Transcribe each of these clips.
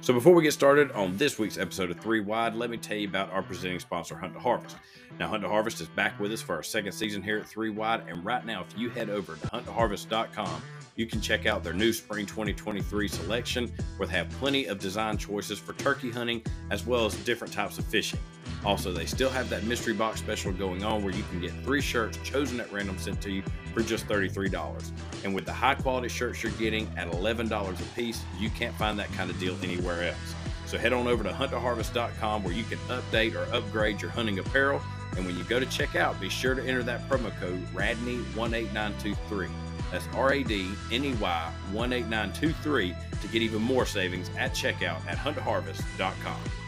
So before we get started on this week's episode of Three Wide, let me tell you about our presenting sponsor, Hunt to Harvest. Now, Hunt to Harvest is back with us for our second season here at Three Wide, and right now, if you head over to hunttoharvest.com, you can check out their new spring 2023 selection, where they have plenty of design choices for turkey hunting as well as different types of fishing. Also, they still have that mystery box special going on where you can get three shirts chosen at random sent to you for just $33. And with the high quality shirts you're getting at $11 a piece, you can't find that kind of deal anywhere else. So head on over to hunttoharvest.com where you can update or upgrade your hunting apparel. And when you go to checkout, be sure to enter that promo code RADNEY18923. That's R A D N E Y 18923 to get even more savings at checkout at huntharvest.com.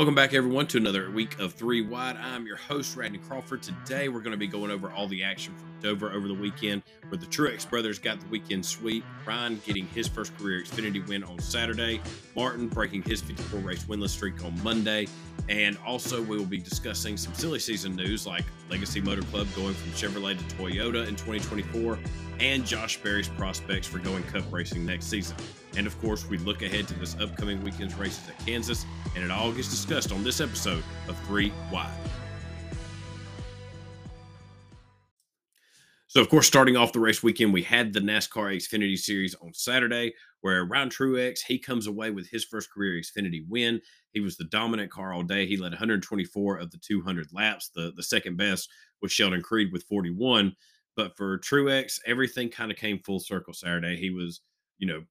Welcome back, everyone, to another week of Three Wide. I'm your host, Radney Crawford. Today, we're going to be going over all the action from Dover over the weekend, where the Truex brothers got the weekend sweep. Ryan getting his first career Xfinity win on Saturday, Martin breaking his 54 race winless streak on Monday, and also we will be discussing some silly season news like Legacy Motor Club going from Chevrolet to Toyota in 2024, and Josh Berry's prospects for going Cup racing next season. And of course, we look ahead to this upcoming weekend's races at Kansas, and it all gets discussed on this episode of Three Wide. So, of course, starting off the race weekend, we had the NASCAR Xfinity Series on Saturday, where Ryan Truex he comes away with his first career Xfinity win. He was the dominant car all day. He led 124 of the 200 laps. The the second best was Sheldon Creed with 41. But for Truex, everything kind of came full circle Saturday. He was, you know,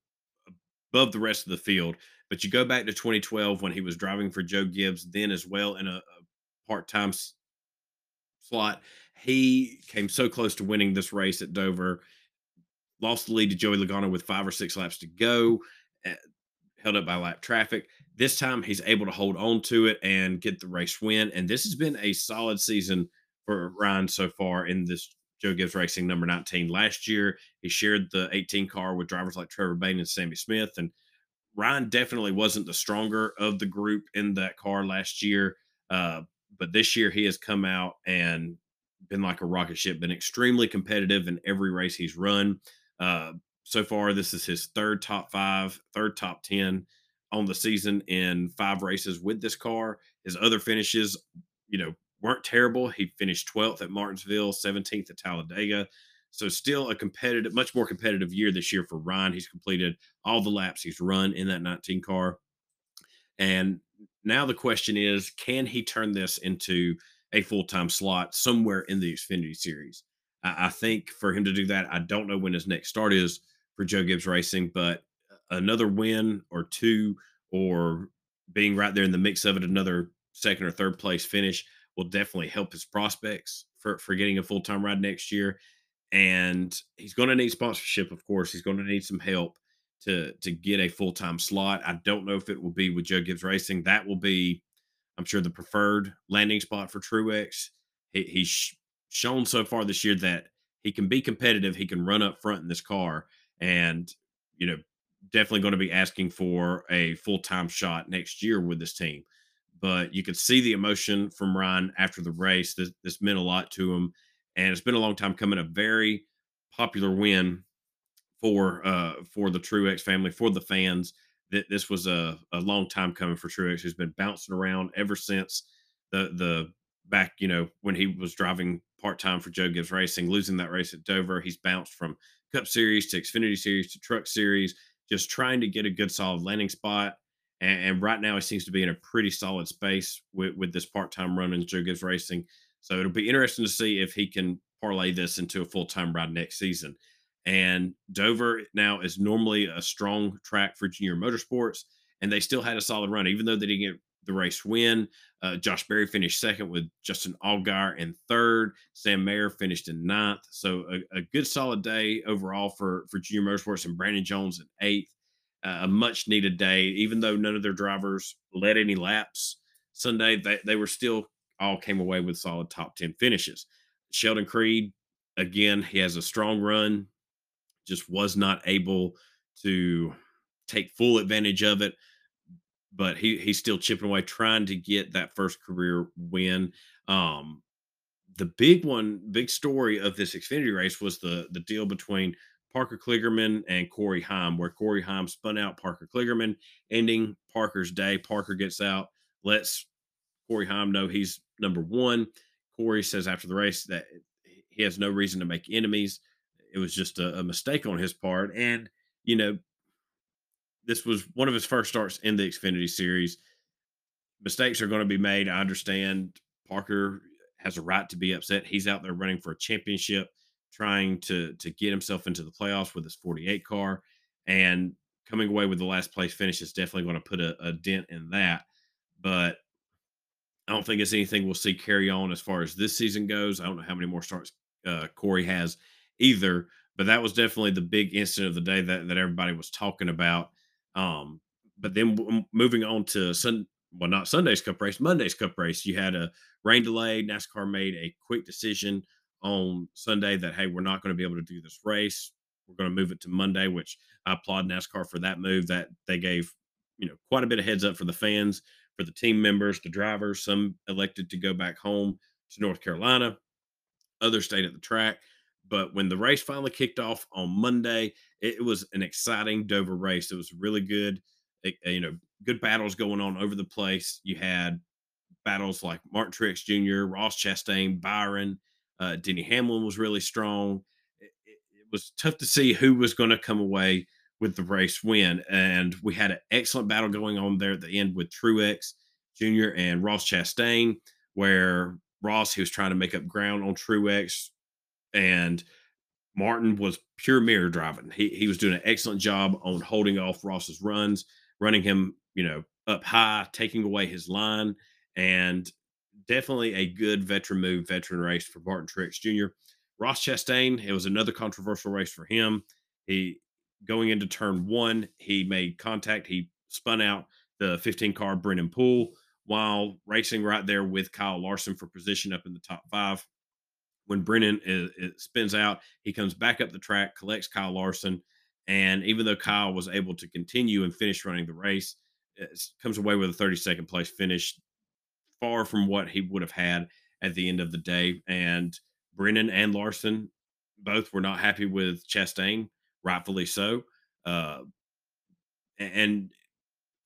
above the rest of the field. But you go back to 2012 when he was driving for Joe Gibbs, then as well in a, a part time s- slot. He came so close to winning this race at Dover, lost the lead to Joey Logano with five or six laps to go, uh, held up by lap traffic. This time he's able to hold on to it and get the race win. And this has been a solid season for Ryan so far in this Joe Gibbs Racing number 19. Last year, he shared the 18 car with drivers like Trevor Bayne and Sammy Smith. And Ryan definitely wasn't the stronger of the group in that car last year. Uh, but this year, he has come out and been like a rocket ship, been extremely competitive in every race he's run. Uh, so far, this is his third top five, third top 10 on the season in five races with this car. His other finishes, you know, weren't terrible. He finished 12th at Martinsville, 17th at Talladega. So still a competitive, much more competitive year this year for Ryan. He's completed all the laps he's run in that 19 car. And now the question is, can he turn this into a full-time slot somewhere in the Xfinity series? I, I think for him to do that, I don't know when his next start is for Joe Gibbs Racing, but another win or two or being right there in the mix of it, another second or third place finish will definitely help his prospects for, for getting a full time ride next year. And he's going to need sponsorship, of course. He's going to need some help to to get a full time slot. I don't know if it will be with Joe Gibbs Racing. That will be, I'm sure, the preferred landing spot for Truex. He, he's shown so far this year that he can be competitive. He can run up front in this car, and you know, definitely going to be asking for a full time shot next year with this team but you could see the emotion from Ryan after the race. This, this meant a lot to him, and it's been a long time coming. A very popular win for uh, for the Truex family, for the fans. That this was a, a long time coming for Truex, who's been bouncing around ever since the the back, you know, when he was driving part time for Joe Gibbs Racing, losing that race at Dover. He's bounced from Cup Series to Xfinity Series to Truck Series, just trying to get a good solid landing spot and, and, right now, he seems to be in a pretty solid space with, with this part time run in Joe Gibbs Racing. So it'll be interesting to see if he can parlay this into a full time ride next season. And Dover now is normally a strong track for junior motorsports, and they still had a solid run, even though they didn't get the race win. Uh, Josh Berry finished second with Justin Allgaier in third. Sam Mayer finished in ninth. So a, a, good solid day overall for for junior motorsports and Brandon Jones in eighth a much needed day. Even though none of their drivers led any laps Sunday, they, they were still all came away with solid top 10 finishes. Sheldon Creed, again, he has a strong run, just was not able to take full advantage of it. But he he's still chipping away, trying to get that first career win. Um, the big one, big story of this Xfinity race was the the deal between Parker Kligerman and Corey Heim, where Corey Heim spun out Parker Kligerman, ending Parker's day. Parker gets out, lets Corey Heim know he's number one. Corey says after the race that he has no reason to make enemies. It was just a, a mistake on his part. And, you know, this was one of his first starts in the Xfinity series. Mistakes are going to be made. I understand Parker has a right to be upset. He's out there running for a championship, trying to to get himself into the playoffs with his 48 car, and coming away with the last place finish is definitely going to put a, a dent in that. But I don't think it's anything we'll see carry on as far as this season goes. I don't know how many more starts uh, Corey has either, but that was definitely the big incident of the day that, that everybody was talking about. Um, but then w- moving on to Sun, well, not Sunday's Cup race, Monday's Cup race, you had a rain delay. NASCAR made a quick decision on Sunday that hey, we're not going to be able to do this race. We're going to move it to Monday, which I applaud NASCAR for that move. That they gave you know quite a bit of heads up for the fans, for the team members, the drivers. Some elected to go back home to North Carolina. Others stayed at the track. But when the race finally kicked off on Monday, it, was an exciting Dover race. It was really good. It, you know, good battles going on over the place. You had battles like Martin Truex Jr., Ross Chastain, Byron, uh, Denny Hamlin was really strong. It, it, was tough to see who was going to come away with the race win. And we had an excellent battle going on there at the end with Truex Jr. and Ross Chastain, where Ross, he was trying to make up ground on Truex, and Martin was pure mirror driving. He he was doing an excellent job on holding off Ross's runs, running him, you know, up high, taking away his line, and definitely a good veteran move, veteran race for Martin Truex Jr. Ross Chastain, it was another controversial race for him. He going into turn one, he made contact. He spun out the 15 car Brennan Poole while racing right there with Kyle Larson for position up in the top five. When Brennan is, uh, is uh, spins out, he comes back up the track, collects Kyle Larson, and even though Kyle was able to continue and finish running the race, comes away with a 32nd place finish, far from what he would have had at the end of the day. And Brennan and Larson both were not happy with Chastain, rightfully so. Uh, and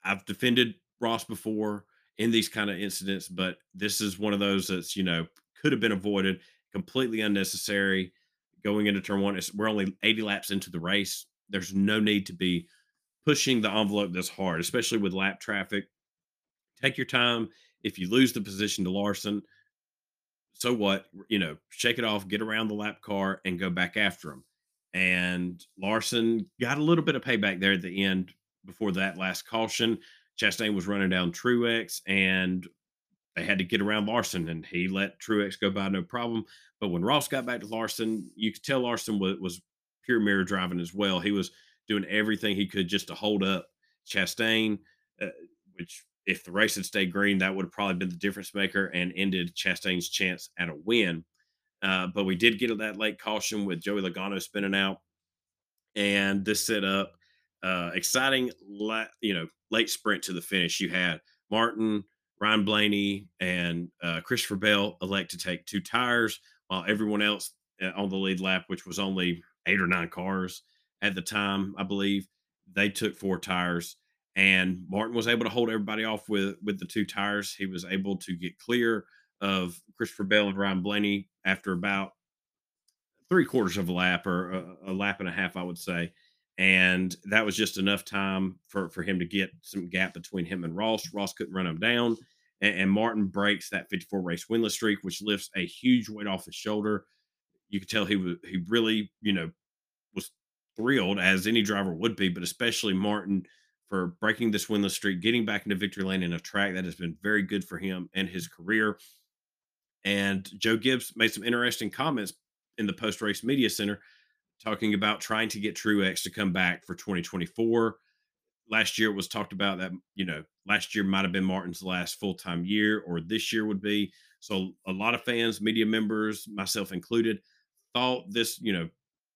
I've defended Ross before in these kind of incidents, but this is one of those that's you know could have been avoided, completely unnecessary. Going into turn one, we're only 80 laps into the race. There's no need to be pushing the envelope this hard, especially with lap traffic. Take your time. If you lose the position to Larson, so what? You know, shake it off, get around the lap car, and go back after him. And Larson got a little bit of payback there at the end before that last caution. Chastain was running down Truex and they had to get around Larson and he let Truex go by no problem. But when Ross got back to Larson, you could tell Larson was, was pure mirror driving as well. He was doing everything he could just to hold up Chastain, uh, which if the race had stayed green, that would have probably been the difference maker and ended Chastain's chance at a win. Uh, but we did get that late caution with Joey Logano spinning out, and this set up uh, exciting, la- you know, late sprint to the finish. You had Martin, Ryan Blaney, and uh, Christopher Bell elect to take two tires, while everyone else uh, on the lead lap, which was only eight or nine cars at the time, I believe, they took four tires. And Martin was able to hold everybody off with with the two tires. He was able to get clear of Christopher Bell and Ryan Blaney after about three quarters of a lap or a, a lap and a half, I would say and that was just enough time for for him to get some gap between him and Ross. Ross couldn't run him down, and, and, Martin breaks that 54 race winless streak, which lifts a huge weight off his shoulder. You could tell he was he really you know was thrilled as any driver would be, but especially Martin for breaking this winless streak, getting back into victory lane in a track that has been very good for him and his career. And Joe Gibbs made some interesting comments in the post race media center talking about trying to get Truex to come back for 2024. Last year it was talked about that, you know, last year might have been Martin's last full time year, or this year would be. So a lot of fans, media members, myself included, thought this, you know,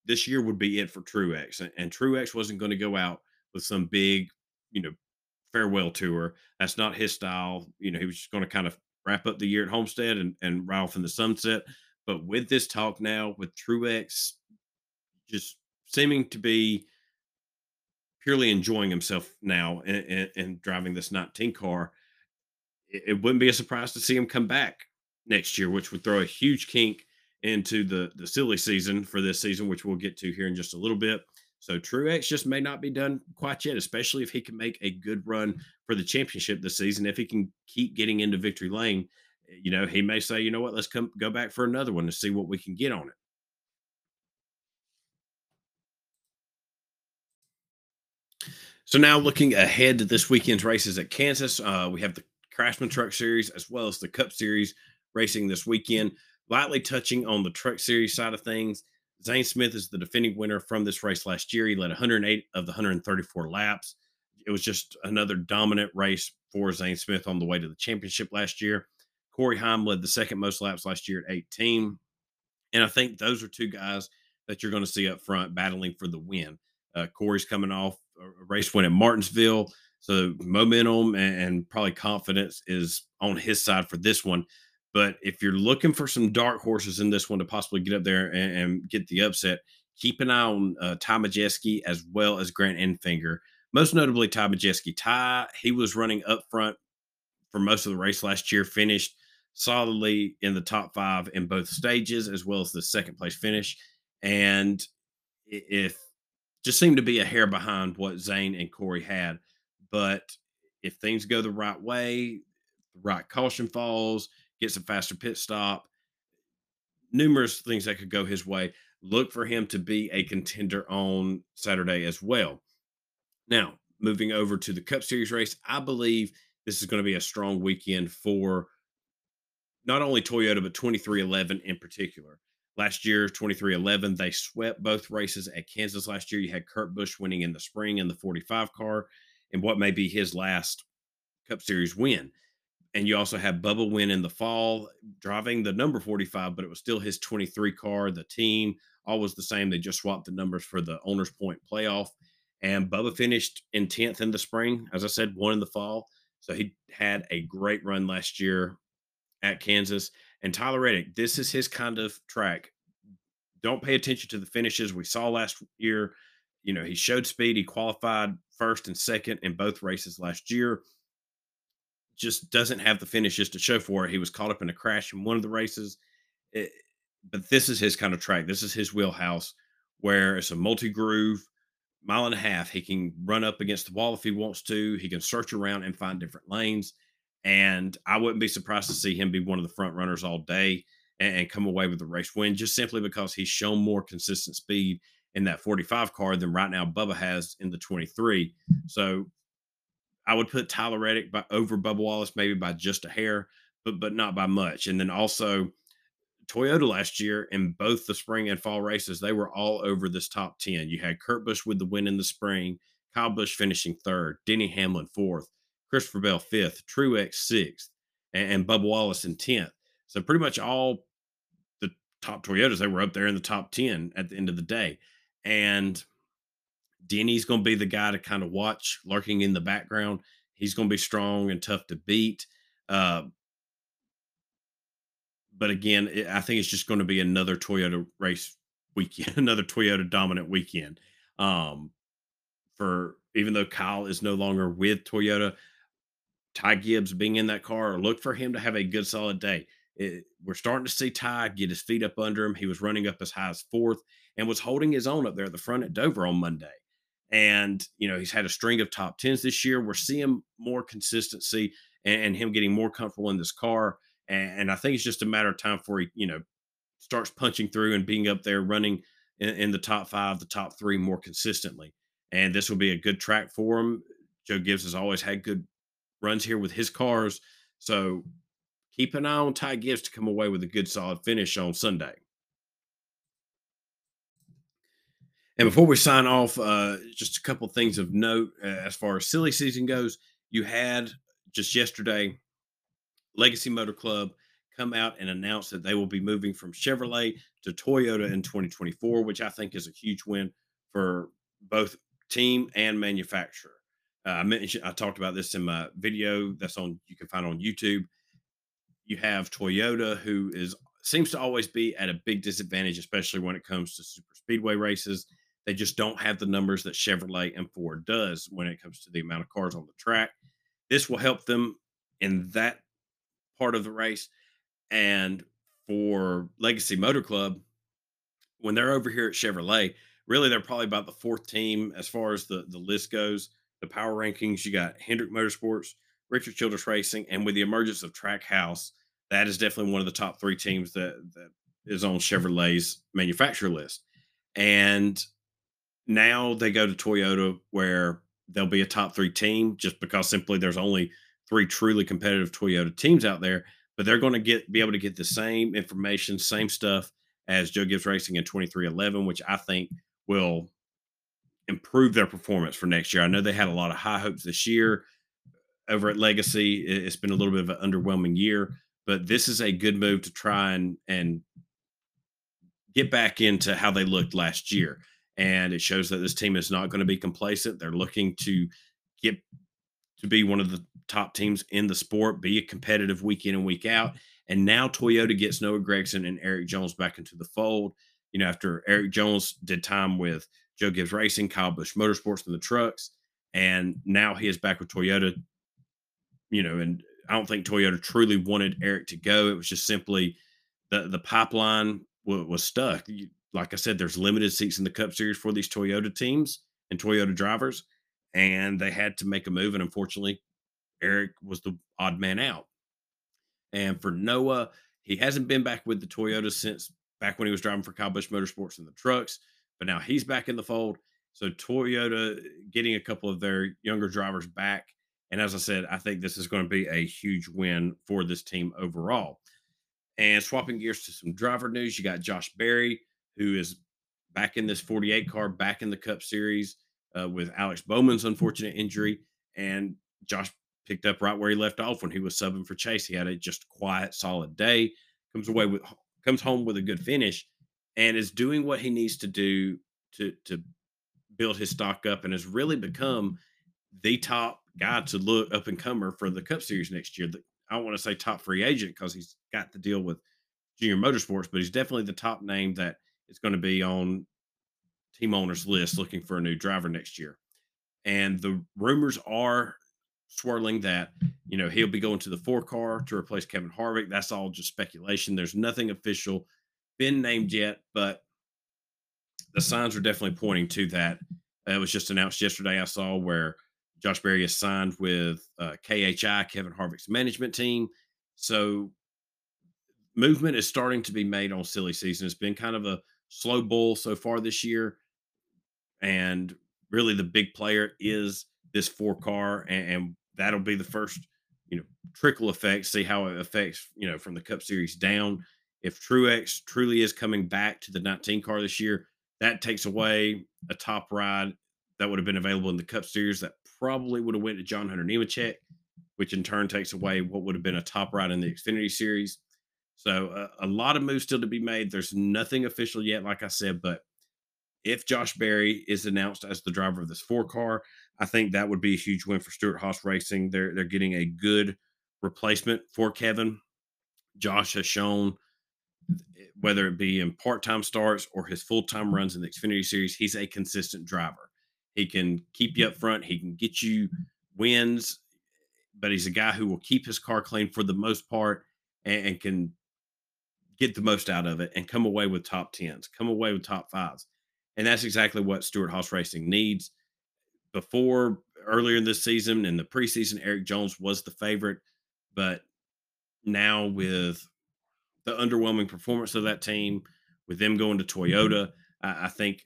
this year would be it for Truex. And, and Truex wasn't going to go out with some big, you know, farewell tour. That's not his style. You know, he was just going to kind of wrap up the year at Homestead and, and off in the sunset. But with this talk now with Truex just seeming to be purely enjoying himself now and, driving this 19 car. It, it wouldn't be a surprise to see him come back next year, which would throw a huge kink into the the silly season for this season, which we'll get to here in just a little bit. So Truex just may not be done quite yet, especially if he can make a good run for the championship this season. If he can keep getting into victory lane, you know, he may say, you know what, let's come go back for another one to see what we can get on it. So now looking ahead to this weekend's races at Kansas, uh, we have the Craftsman Truck Series as well as the Cup Series racing this weekend. Lightly touching on the Truck Series side of things, Zane Smith is the defending winner from this race last year. He led 108 of the 134 laps. It was just another dominant race for Zane Smith on the way to the championship last year. Corey Heim led the second most laps last year at 18. And I think those are two guys that you're going to see up front battling for the win. Uh, Corey's coming off a race win at Martinsville. So momentum and, and, probably confidence is on his side for this one. But if you're looking for some dark horses in this one to possibly get up there and, and get the upset, keep an eye on uh, Ty Majeski as well as Grant Enfinger. Most notably, Ty Majeski. Ty, he was running up front for most of the race last year, finished solidly in the top five in both stages, as well as the second place finish. And if just seemed to be a hair behind what Zane and Corey had. But if things go the right way, the right caution falls, gets a faster pit stop, numerous things that could go his way. Look for him to be a contender on Saturday as well. Now, moving over to the Cup Series race, I believe this is going to be a strong weekend for not only Toyota, but 2311 in particular. Last year, 2311, they swept both races at Kansas last year. You had Kurt Busch winning in the spring in the 45 car and what may be his last Cup Series win and you also have Bubba win in the fall, driving the number 45, but it was still his 23 car. The team always the same. They just swapped the numbers for the owner's point playoff. And Bubba finished in 10th in the spring, as I said, won in the fall. So he had a great run last year at Kansas. And Tyler Reddick, this is his kind of track. Don't pay attention to the finishes we saw last year. You know, he showed speed. He qualified first and second in both races last year just doesn't have the finishes to show for it. He was caught up in a crash in one of the races. It, eh, but this is his kind of track. This is his wheelhouse where it's a multi groove mile and a half. He can run up against the wall if he wants to. He can search around and find different lanes. And I wouldn't be surprised to see him be one of the front runners all day and, and come away with the race win just simply because he's shown more consistent speed in that 45 car than right now Bubba has in the 23. So I would put Tyler Reddick by over Bubba Wallace maybe by just a hair, but but not by much. And then also Toyota last year in both the spring and fall races, they were all over this top 10. You had Kurt Busch with the win in the spring, Kyle Busch finishing third, Denny Hamlin fourth, Christopher Bell fifth, Truex sixth, and, and Bubba Wallace in 10th. So pretty much all the top Toyotas, they were up there in the top 10 at the end of the day. And Denny's going to be the guy to kind of watch lurking in the background. He's going to be strong and tough to beat. Uh, but again, it, I think it's just going to be another Toyota race weekend, another Toyota dominant weekend. Um, for even though Kyle is no longer with Toyota, Ty Gibbs being in that car, look for him to have a good solid day. It, we're starting to see Ty get his feet up under him. He was running up as high as fourth and was holding his own up there at the front at Dover on Monday. And, you know, he's had a string of top 10s this year. We're seeing more consistency and, and him getting more comfortable in this car. And, and, I think it's just a matter of time before he, you know, starts punching through and being up there running in, in the top five, the top three more consistently. And this will be a good track for him. Joe Gibbs has always had good runs here with his cars. So keep an eye on Ty Gibbs to come away with a good solid finish on Sunday. And before we sign off, uh, just a couple things of note uh, as far as silly season goes. You had just yesterday Legacy Motor Club come out and announce that they will be moving from Chevrolet to Toyota in 2024, which I think is a huge win for both team and manufacturer. Uh, I mentioned I talked about this in my video that's on you can find on YouTube. You have Toyota, who is seems to always be at a big disadvantage, especially when it comes to super speedway races They just don't have the numbers that Chevrolet and Ford does when it comes to the amount of cars on the track. This will help them in that part of the race. And for Legacy Motor Club, when they're over here at Chevrolet, really they're probably about the fourth team as far as the, the list goes. The power rankings, you got Hendrick Motorsports, Richard Childress Racing, and with the emergence of Trackhouse, that is definitely one of the top three teams that that is on Chevrolet's manufacturer list. And now they go to Toyota where they'll be a top three team just because simply there's only three truly competitive Toyota teams out there. But they're going to get be able to get the same information, same stuff as Joe Gibbs Racing in 2311, which I think will improve their performance for next year. I know they had a lot of high hopes this year over at Legacy. It's been a little bit of an underwhelming year, but this is a good move to try and and get back into how they looked last year. And it shows that this team is not going to be complacent. They're looking to get to be one of the top teams in the sport, be a competitive week in and week out. And now Toyota gets Noah Gragson and Eric Jones back into the fold. You know, after Eric Jones did time with Joe Gibbs Racing, Kyle Busch Motorsports, and the trucks, and now he is back with Toyota. You know, and I don't think Toyota truly wanted Eric to go. It was just simply the the pipeline was, was stuck. Like I said, there's limited seats in the Cup Series for these Toyota teams and Toyota drivers, and they had to make a move. And unfortunately, Eric was the odd man out. And for Noah, he hasn't been back with the Toyota since back when he was driving for Kyle Busch Motorsports in the trucks, but now he's back in the fold. So Toyota getting a couple of their younger drivers back. And as I said, I think this is going to be a huge win for this team overall. And swapping gears to some driver news, you got Josh Berry, who is back in this 48 car, back in the Cup Series uh, with Alex Bowman's unfortunate injury. And Josh picked up right where he left off when he was subbing for Chase. He had a just quiet, solid day. Comes away with comes home with a good finish, and is doing what he needs to do to to build his stock up, and has really become the top guy to look up and comer for the Cup Series next year. I don't want to say top free agent because he's got the deal with Junior Motorsports, but he's definitely the top name that is going to be on team owners' list looking for a new driver next year. And the rumors are swirling that you know he'll be going to the four car to replace Kevin Harvick. That's all just speculation. There's nothing official been named yet, but the signs are definitely pointing to that. It was just announced yesterday. I saw where Josh Berry is signed with uh, KHI, Kevin Harvick's management team. So movement is starting to be made on silly season. It's been kind of a slow bull so far this year, and really the big player is this four car, and, and that'll be the first, you know, trickle effect. See how it affects, you know, from the Cup Series down. If Truex truly is coming back to the 19 car this year, that takes away a top ride that would have been available in the Cup Series that probably would have went to John Hunter Nemechek, which in turn takes away what would have been a top ride in the Xfinity Series. So uh, a lot of moves still to be made. There's nothing official yet, like I said, but if Josh Berry is announced as the driver of this four car, I think that would be a huge win for Stewart-Haas Racing. They're they're getting a good replacement for Kevin. Josh has shown whether it be in part-time starts or his full-time runs in the Xfinity series, he's a consistent driver. He can keep you up front, he can get you wins, but he's a guy who will keep his car clean for the most part and, and can get the most out of it and come away with top tens, come away with top fives. And that's exactly what Stewart-Haas Racing needs. Before earlier in this season in the preseason, Eric Jones was the favorite, but now with the underwhelming performance of that team, with them going to mm-hmm. Toyota, I, I think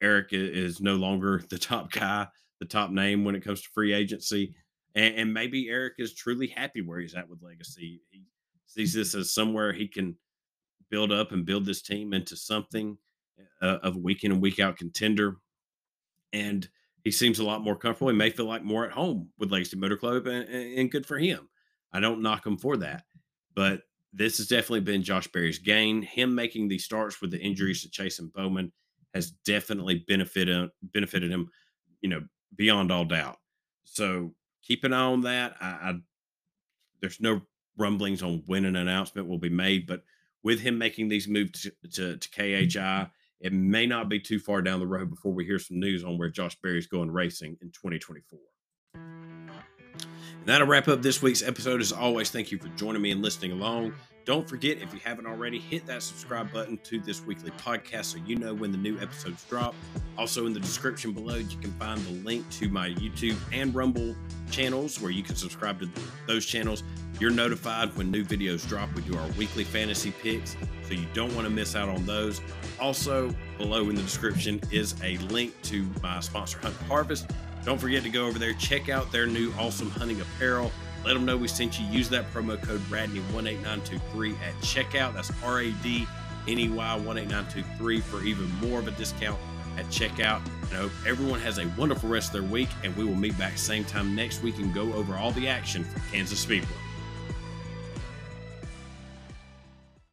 Eric is no longer the top guy, the top name when it comes to free agency. And, and, maybe Eric is truly happy where he's at with Legacy. He sees this as somewhere he can build up and build this team into something uh, of a week in and week out contender. And he seems a lot more comfortable. He may feel like more at home with Legacy Motor Club, and, and good for him. I don't knock him for that. But this has definitely been Josh Berry's gain. Him making the starts with the injuries to Chase and Bowman has definitely benefited benefited him, you know, beyond all doubt. So keep an eye on that. I, I there's no rumblings on when an announcement will be made, but with him making these moves to, to, to KHI it may not be too far down the road before we hear some news on where Josh Berry's going racing in 2024. And that'll wrap up this week's episode. As always, thank you for joining me and listening along. Don't forget, if you haven't already, hit that subscribe button to this weekly podcast so you know when the new episodes drop. Also, in the description below, you can find the link to my YouTube and Rumble channels where you can subscribe to those channels. You're notified when new videos drop. We do our weekly fantasy picks, so you don't want to miss out on those. Also, below in the description is a link to my sponsor, Hunt Harvest. Don't forget to go over there, check out their new awesome hunting apparel. Let them know we sent you. Use that promo code RADNEY18923 at checkout. That's R A D N E Y 18923 for even more of a discount at checkout. And I hope everyone has a wonderful rest of their week, and we will meet back same time next week and go over all the action for Kansas Speedway.